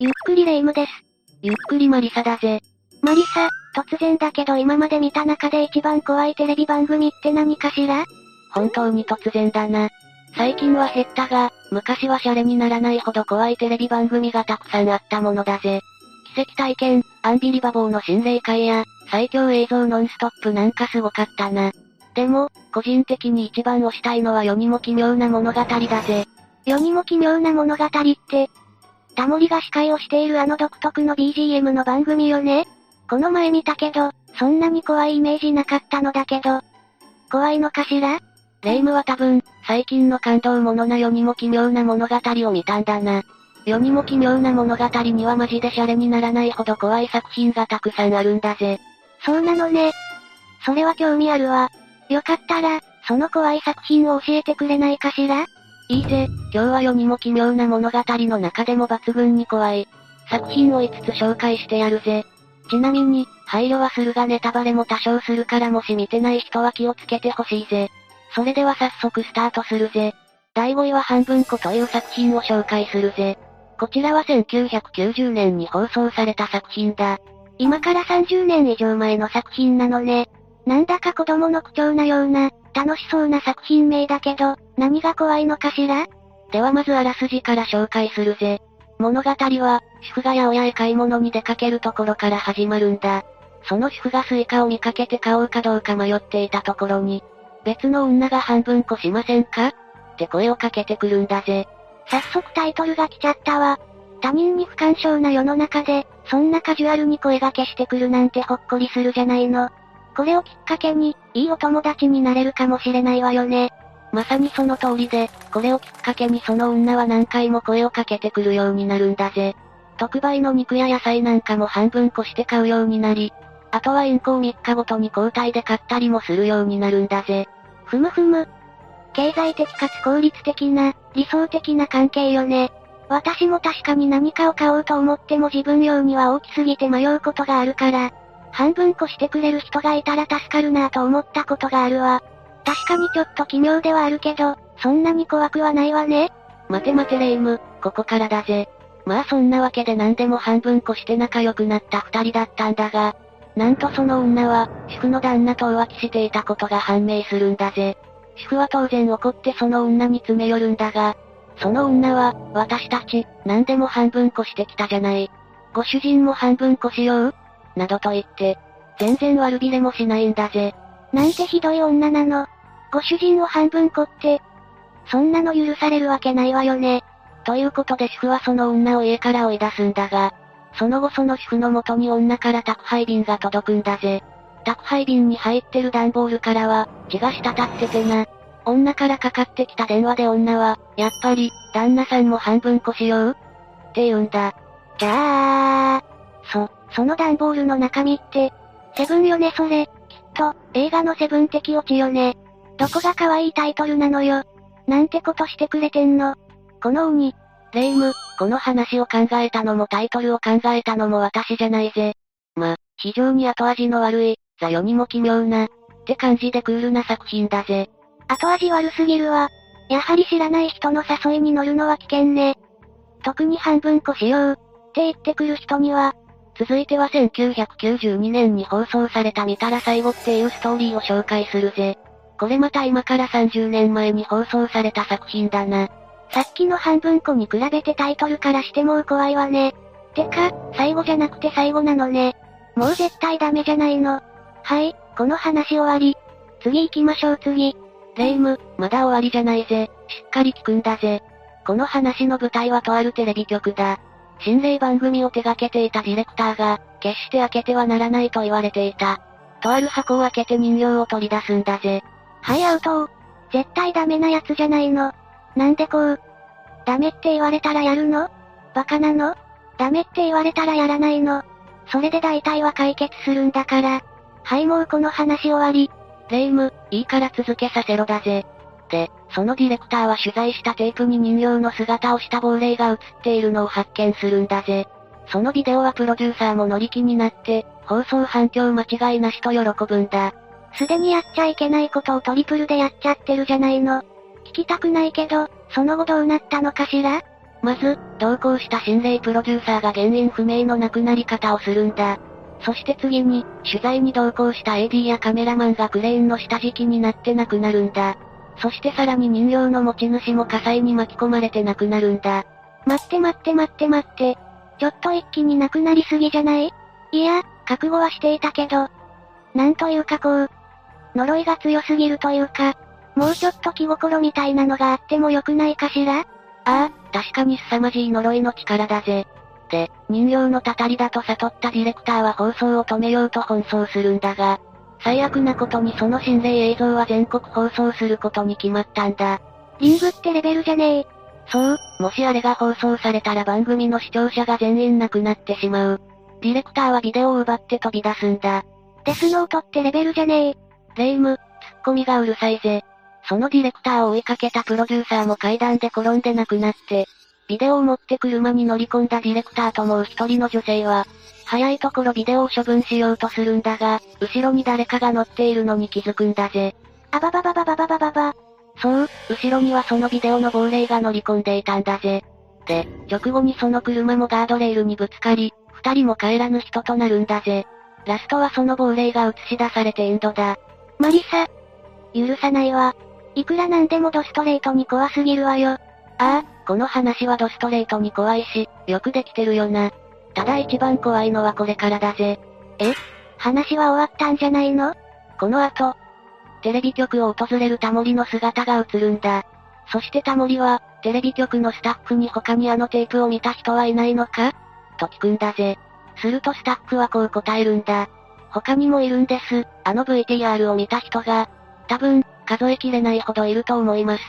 ゆっくりレ夢ムです。ゆっくりマリサだぜ。マリサ、突然だけど今まで見た中で一番怖いテレビ番組って何かしら？本当に突然だな。最近は減ったが、昔はシャレにならないほど怖いテレビ番組がたくさんあったものだぜ。奇跡体験、アンビリバボーの心霊会や、最強映像ノンストップなんかすごかったな。でも、個人的に一番推したいのは世にも奇妙な物語だぜ。世にも奇妙な物語って、タモリが司会をしているあの独特の BGM の番組よねこの前見たけど、そんなに怖いイメージなかったのだけど、怖いのかしら？レイムは多分、最近の感動ものな世にも奇妙な物語を見たんだな。世にも奇妙な物語にはマジでシャレにならないほど怖い作品がたくさんあるんだぜ。そうなのね。それは興味あるわ。よかったら、その怖い作品を教えてくれないかしら？いいぜ、今日は世にも奇妙な物語の中でも抜群に怖い。作品を5つ紹介してやるぜ。ちなみに、配慮はするがネタバレも多少するからもし見てない人は気をつけてほしいぜ。それでは早速スタートするぜ。第5位は半分子という作品を紹介するぜ。こちらは1990年に放送された作品だ。今から30年以上前の作品なのね。なんだか子供の口調なような、楽しそうな作品名だけど、何が怖いのかしら？ではまずあらすじから紹介するぜ。物語は、主婦が八百屋へ買い物に出かけるところから始まるんだ。その主婦がスイカを見かけて買おうかどうか迷っていたところに、別の女が半分こしませんか？って声をかけてくるんだぜ。早速タイトルが来ちゃったわ。他人に不干渉な世の中で、そんなカジュアルに声がけしてくるなんてほっこりするじゃないの。これをきっかけに、いいお友達になれるかもしれないわよね。まさにその通りで、これをきっかけにその女は何回も声をかけてくるようになるんだぜ。特売の肉や野菜なんかも半分こして買うようになり、あとはインコを3日ごとに交代で買ったりもするようになるんだぜ。ふむふむ。経済的かつ効率的な、理想的な関係よね。私も確かに何かを買おうと思っても自分用には大きすぎて迷うことがあるから、半分こしてくれる人がいたら助かるなぁと思ったことがあるわ。確かにちょっと奇妙ではあるけど、そんなに怖くはないわね。待て待てレイム、ここからだぜ。まあそんなわけで何でも半分こして仲良くなった二人だったんだが、なんとその女は、主婦の旦那と浮気していたことが判明するんだぜ。主婦は当然怒ってその女に詰め寄るんだが、その女は、私たち、何でも半分こしてきたじゃない。ご主人も半分こしよう？などと言って、全然悪びれもしないんだぜ。なんてひどい女なの。ご主人を半分こって、そんなの許されるわけないわよね。ということで主婦はその女を家から追い出すんだが、その後その主婦の元に女から宅配便が届くんだぜ。宅配便に入ってる段ボールからは、血が滴っててな。女からかかってきた電話で女は、やっぱり、旦那さんも半分こしよう？って言うんだ。じゃあ、そ、その段ボールの中身って、セブンよねそれ。きっと、映画のセブン的オチよね。どこが可愛いタイトルなのよ。なんてことしてくれてんの。この鬼。レイム、この話を考えたのもタイトルを考えたのも私じゃないぜ。ま、非常に後味の悪い、ザ世にも奇妙な、って感じでクールな作品だぜ。後味悪すぎるわ。やはり知らない人の誘いに乗るのは危険ね。特に半分こしよう、って言ってくる人には、続いては1992年に放送された見たら最後っていうストーリーを紹介するぜ。これまた今から30年前に放送された作品だな。さっきの半分子に比べてタイトルからしてもう怖いわね。てか、最後じゃなくて最後なのね。もう絶対ダメじゃないの。はい、この話終わり。次行きましょう次。レイム、まだ終わりじゃないぜ。しっかり聞くんだぜ。この話の舞台はとあるテレビ局だ。心霊番組を手掛けていたディレクターが、決して開けてはならないと言われていた。とある箱を開けて人形を取り出すんだぜ。はいアウト絶対ダメなやつじゃないの。なんでこう？ダメって言われたらやるの？バカなの？ダメって言われたらやらないの？それで大体は解決するんだから。はいもうこの話終わり。レイム、いいから続けさせろだぜ。で、そのディレクターは取材したテープに人形の姿をした亡霊が映っているのを発見するんだぜ。そのビデオはプロデューサーも乗り気になって、放送反響間違いなしと喜ぶんだ。すでにやっちゃいけないことをトリプルでやっちゃってるじゃないの。聞きたくないけど、その後どうなったのかしら？まず、同行した心霊プロデューサーが原因不明の亡くなり方をするんだ。そして次に、取材に同行した AD やカメラマンがクレーンの下敷きになって亡くなるんだ。そしてさらに人形の持ち主も火災に巻き込まれて亡くなるんだ。待って待って待って待って。ちょっと一気に亡くなりすぎじゃない？いや、覚悟はしていたけど。なんというかこう、呪いが強すぎるというか、もうちょっと気心みたいなのがあってもよくないかしら？ああ、確かに凄まじい呪いの力だぜ。で、人形のたたりだと悟ったディレクターは放送を止めようと奔走するんだが、最悪なことにその心霊映像は全国放送することに決まったんだ。リングってレベルじゃねえ。そう、もしあれが放送されたら番組の視聴者が全員亡くなってしまう。ディレクターはビデオを奪って飛び出すんだ。デスノートってレベルじゃねえ。レイム、ツッコミがうるさいぜ。そのディレクターを追いかけたプロデューサーも階段で転んで亡くなって、ビデオを持って車に乗り込んだディレクターともう一人の女性は、早いところビデオを処分しようとするんだが、後ろに誰かが乗っているのに気づくんだぜ。あばばばばばばばばば。そう、後ろにはそのビデオの亡霊が乗り込んでいたんだぜ。で、直後にその車もガードレールにぶつかり、二人も帰らぬ人となるんだぜ。ラストはその亡霊が映し出されてエンドだ。マリサ。許さないわ。いくらなんでもドストレートに怖すぎるわよ。ああ、この話はドストレートに怖いし、よくできてるよな。ただ一番怖いのはこれからだぜ。え？話は終わったんじゃないの？この後、テレビ局を訪れるタモリの姿が映るんだ。そしてタモリは、テレビ局のスタッフに他にあのテープを見た人はいないのか？と聞くんだぜ。するとスタッフはこう答えるんだ。他にもいるんです。あの VTR を見た人が、多分、数えきれないほどいると思います。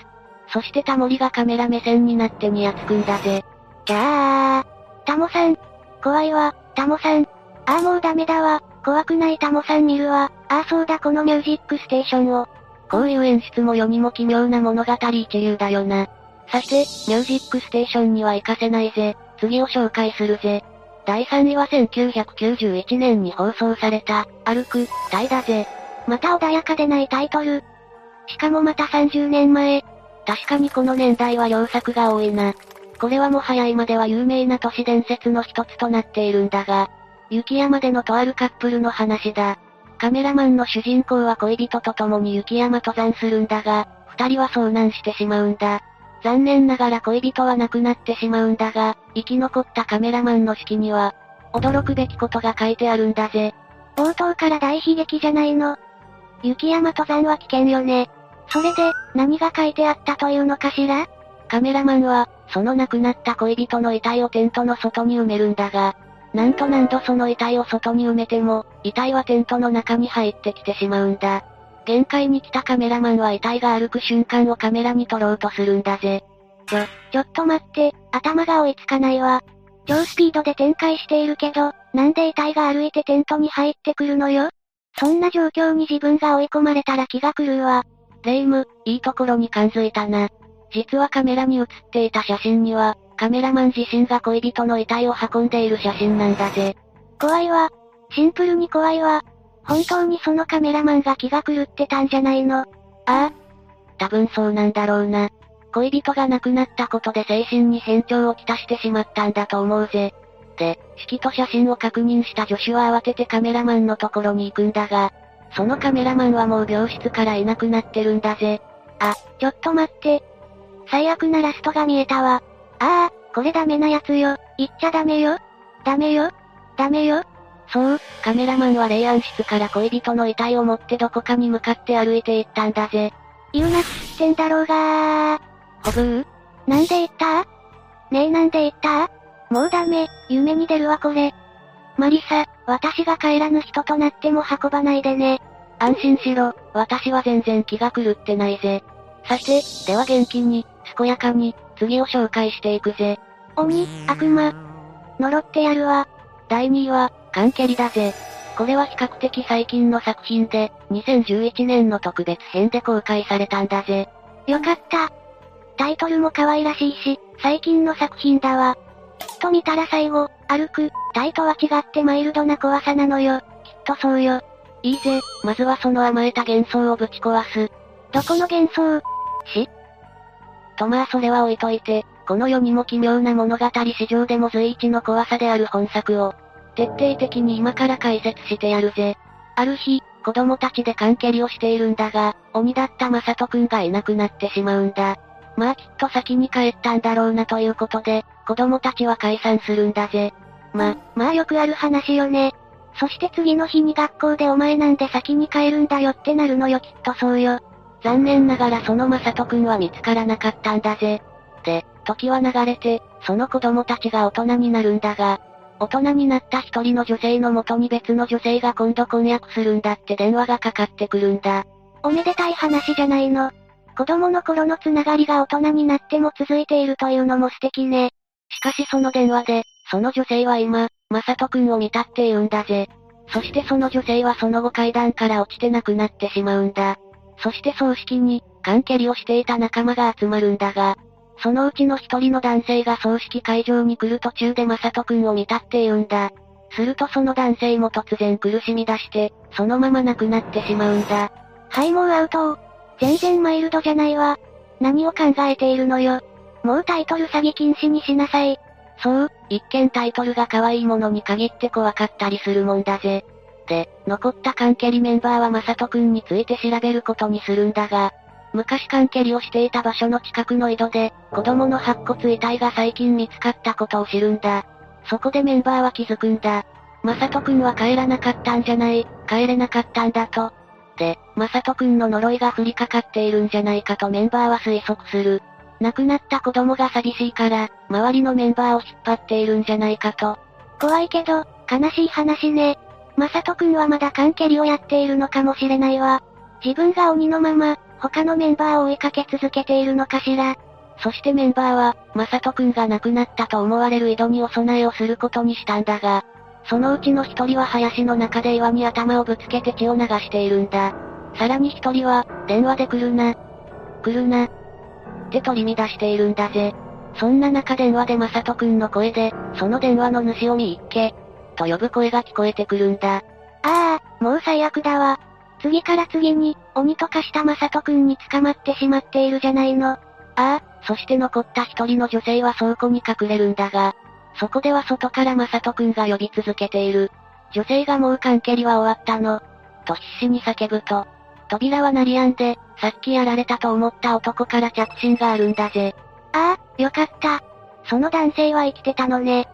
そしてタモリがカメラ目線になってニヤつくんだぜ。キャー。タモさん。怖いわ、タモさん。ああもうダメだわ、怖くないタモさん見るわ。ああそうだこのミュージックステーションを。こういう演出も世にも奇妙な物語一流だよな。さて、ミュージックステーションには行かせないぜ。次を紹介するぜ。第3位は1991年に放送された、歩く、タイだぜ。また穏やかでないタイトル。しかもまた30年前。確かにこの年代は良作が多いな。これはもはや今では有名な都市伝説の一つとなっているんだが、雪山でのとあるカップルの話だ。カメラマンの主人公は恋人と共に雪山登山するんだが、二人は遭難してしまうんだ。残念ながら恋人は亡くなってしまうんだが、生き残ったカメラマンの式には、驚くべきことが書いてあるんだぜ。冒頭から大悲劇じゃないの。雪山登山は危険よね。それで、何が書いてあったというのかしら？カメラマンは、その亡くなった恋人の遺体をテントの外に埋めるんだが、なんと何度その遺体を外に埋めても、遺体はテントの中に入ってきてしまうんだ。限界に来たカメラマンは遺体が歩く瞬間をカメラに撮ろうとするんだぜ。ちょ、ちょっと待って、頭が追いつかないわ。超スピードで展開しているけど、なんで遺体が歩いてテントに入ってくるのよ？そんな状況に自分が追い込まれたら気が狂うわ。レイム、いいところに感づいたな。実はカメラに写っていた写真には、カメラマン自身が恋人の遺体を運んでいる写真なんだぜ。怖いわ。シンプルに怖いわ。本当にそのカメラマンが気が狂ってたんじゃないのああ。多分そうなんだろうな。恋人が亡くなったことで精神に変調をきたしてしまったんだと思うぜ。で、式と写真を確認した助手は慌ててカメラマンのところに行くんだが、そのカメラマンはもう病室からいなくなってるんだぜ。あ、ちょっと待って。最悪なラストが見えたわ。ああ、これダメなやつよ。言っちゃダメよ。ダメよ。ダメよ。そう、カメラマンは霊安室から恋人の遺体を持ってどこかに向かって歩いて行ったんだぜ。言うなっつってんだろうがー。ほぶーなんで言った？ねえなんで言った？もうダメ、夢に出るわこれ。マリサ、私が帰らぬ人となっても運ばないでね。安心しろ、私は全然気が狂ってないぜ。さて、では元気に、健やかに、次を紹介していくぜ。鬼、悪魔。呪ってやるわ。第2位は、カンケリだぜ。これは比較的最近の作品で、2011年の特別編で公開されたんだぜ。よかった。タイトルも可愛らしいし、最近の作品だわ。きっと見たら最後、歩く、タイとは違ってマイルドな怖さなのよ。きっとそうよ。いいぜ、まずはその甘えた幻想をぶち壊す。どこの幻想？しとまあそれは置いといて、この世にも奇妙な物語史上でも随一の怖さである本作を、徹底的に今から解説してやるぜ。ある日、子供たちで缶蹴りをしているんだが、鬼だったマサトくんがいなくなってしまうんだ。まあきっと先に帰ったんだろうなということで、子供たちは解散するんだぜ。ま、まあよくある話よね。そして次の日に学校でお前なんで先に帰るんだよってなるのよきっとそうよ。残念ながらそのマサトくんは見つからなかったんだぜ。で、時は流れて、その子供たちが大人になるんだが、大人になった一人の女性の元に別の女性が今度婚約するんだって電話がかかってくるんだ。おめでたい話じゃないの。子供の頃のつながりが大人になっても続いているというのも素敵ね。しかしその電話で、その女性は今、マサトくんを見たって言うんだぜ。そしてその女性はその後階段から落ちて亡くなってしまうんだ。そして葬式に、缶蹴りをしていた仲間が集まるんだが、そのうちの一人の男性が葬式会場に来る途中でマサトくんを見たって言うんだ。するとその男性も突然苦しみ出して、そのまま亡くなってしまうんだ。はいもうアウト全然マイルドじゃないわ。何を考えているのよ。もうタイトル詐欺禁止にしなさい。そう、一見タイトルが可愛いものに限って怖かったりするもんだぜ。で、残ったカンケリメンバーはマサトくんについて調べることにするんだが、昔関係りをしていた場所の近くの井戸で、子供の白骨遺体が最近見つかったことを知るんだ。そこでメンバーは気づくんだ。まさとくんは帰らなかったんじゃない、帰れなかったんだと。で、まさとくんの呪いが降りかかっているんじゃないかとメンバーは推測する。亡くなった子供が寂しいから、周りのメンバーを引っ張っているんじゃないかと。怖いけど、悲しい話ね。まさとくんはまだ関係りをやっているのかもしれないわ。自分が鬼のまま、他のメンバーを追いかけ続けているのかしら。そしてメンバーは、マサトくんが亡くなったと思われる井戸にお供えをすることにしたんだが、そのうちの一人は林の中で岩に頭をぶつけて血を流しているんだ。さらに一人は、電話で来るな。来るな。って取り乱しているんだぜ。そんな中電話でマサトくんの声で、その電話の主を見いっけ。と呼ぶ声が聞こえてくるんだ。ああ、もう最悪だわ。次から次に、鬼とかしたマサトくんに捕まってしまっているじゃないの。ああ、そして残った一人の女性は倉庫に隠れるんだが、そこでは外からマサトくんが呼び続けている。女性がもう関係りは終わったの。と必死に叫ぶと、扉は鳴りやんで、さっきやられたと思った男から着信があるんだぜ。ああ、よかった。その男性は生きてたのね。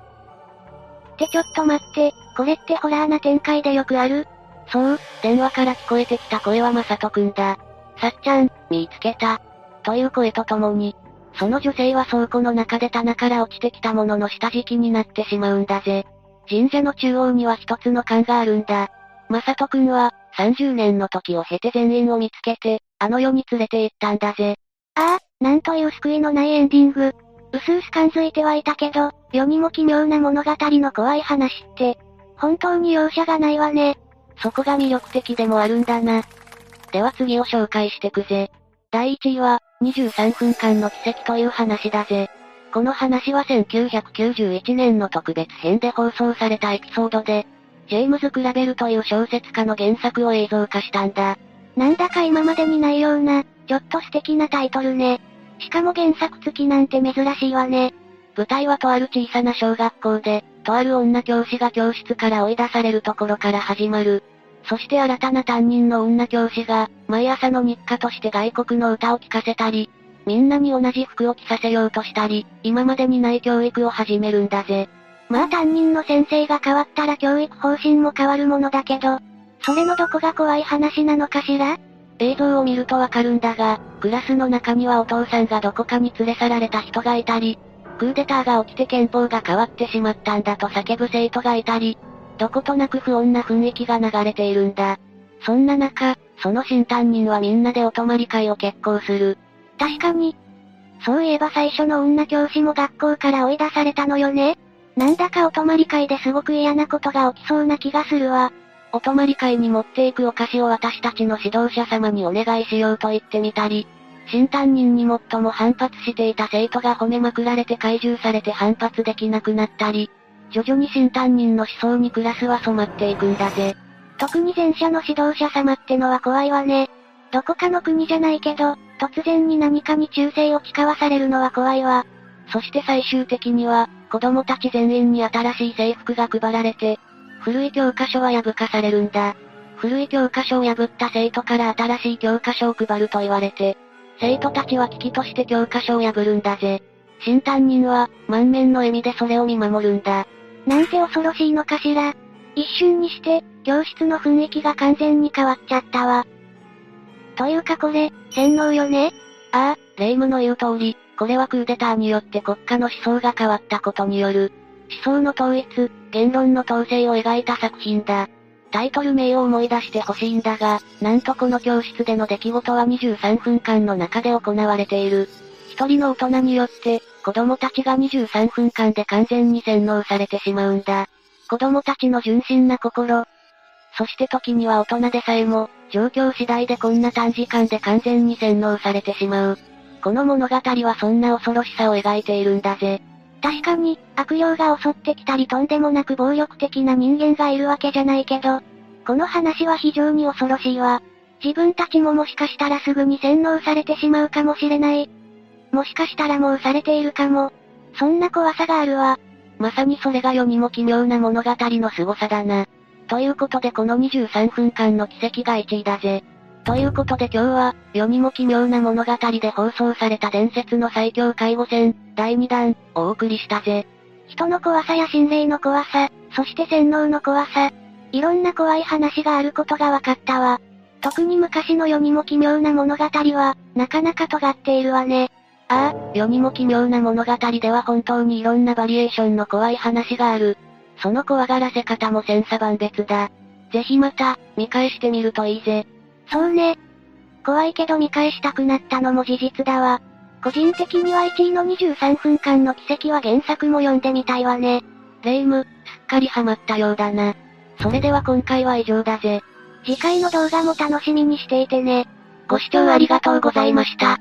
ってちょっと待って、これってホラーな展開でよくある？そう、電話から聞こえてきた声はまさとくんだ。さっちゃん、見つけた。という声とともに、その女性は倉庫の中で棚から落ちてきたものの下敷きになってしまうんだぜ。神社の中央には一つの缶があるんだ。まさとくんは、30年の時を経て全員を見つけて、あの世に連れて行ったんだぜ。ああ、なんという救いのないエンディング。うすうす感づいてはいたけど、世にも奇妙な物語の怖い話って、本当に容赦がないわね。そこが魅力的でもあるんだな。では次を紹介してくぜ。第1位は、23分間の奇跡という話だぜ。この話は1991年の特別編で放送されたエピソードで、ジェームズ・クラベルという小説家の原作を映像化したんだ。なんだか今までにないような、ちょっと素敵なタイトルね。しかも原作付きなんて珍しいわね。舞台はとある小さな小学校で、とある女教師が教室から追い出されるところから始まる。そして新たな担任の女教師が、毎朝の日課として外国の歌を聴かせたり、みんなに同じ服を着させようとしたり、今までにない教育を始めるんだぜ。まあ担任の先生が変わったら教育方針も変わるものだけど、それのどこが怖い話なのかしら？映像を見るとわかるんだが、クラスの中にはお父さんがどこかに連れ去られた人がいたり、クーデターが起きて憲法が変わってしまったんだと叫ぶ生徒がいたり、どことなく不穏な雰囲気が流れているんだ。そんな中、その新担任はみんなでお泊まり会を決行する。確かに。そういえば最初の女教師も学校から追い出されたのよね。なんだかお泊まり会ですごく嫌なことが起きそうな気がするわ。お泊まり会に持っていくお菓子を私たちの指導者様にお願いしようと言ってみたり、新担任に最も反発していた生徒が褒めまくられて怪獣されて反発できなくなったり、徐々に新担任の思想にクラスは染まっていくんだぜ。特に前者の指導者様ってのは怖いわね。どこかの国じゃないけど、突然に何かに忠誠を誓わされるのは怖いわ。そして最終的には、子供たち全員に新しい制服が配られて、古い教科書は破かされるんだ。古い教科書を破った生徒から新しい教科書を配ると言われて、生徒たちは危機として教科書を破るんだぜ。新担任は、満面の笑みでそれを見守るんだ。なんて恐ろしいのかしら。一瞬にして、教室の雰囲気が完全に変わっちゃったわ。というかこれ、洗脳よね？ああ、霊夢の言う通り、これはクーデターによって国家の思想が変わったことによる、思想の統一、言論の統制を描いた作品だ。タイトル名を思い出してほしいんだが、なんとこの教室での出来事は23分間の中で行われている。一人の大人によって、子供たちが23分間で完全に洗脳されてしまうんだ。子供たちの純真な心。そして時には大人でさえも、状況次第でこんな短時間で完全に洗脳されてしまう。この物語はそんな恐ろしさを描いているんだぜ。確かに、悪霊が襲ってきたりとんでもなく暴力的な人間がいるわけじゃないけど、この話は非常に恐ろしいわ。自分たちももしかしたらすぐに洗脳されてしまうかもしれない。もしかしたらもうされているかも。そんな怖さがあるわ。まさにそれが世にも奇妙な物語の凄さだな。ということでこの23分間の奇跡が1位だぜ。ということで今日は、世にも奇妙な物語で放送された伝説の最強介護戦、第2弾、お送りしたぜ。人の怖さや心霊の怖さ、そして洗脳の怖さ、いろんな怖い話があることが分かったわ。特に昔の世にも奇妙な物語は、なかなか尖っているわね。ああ、世にも奇妙な物語では本当にいろんなバリエーションの怖い話がある。その怖がらせ方も千差万別だ。ぜひまた、見返してみるといいぜ。そうね。怖いけど見返したくなったのも事実だわ。個人的には1位の23分間の奇跡は原作も読んでみたいわね。レイム、すっかりハマったようだな。それでは今回は以上だぜ。次回の動画も楽しみにしていてね。ご視聴ありがとうございました。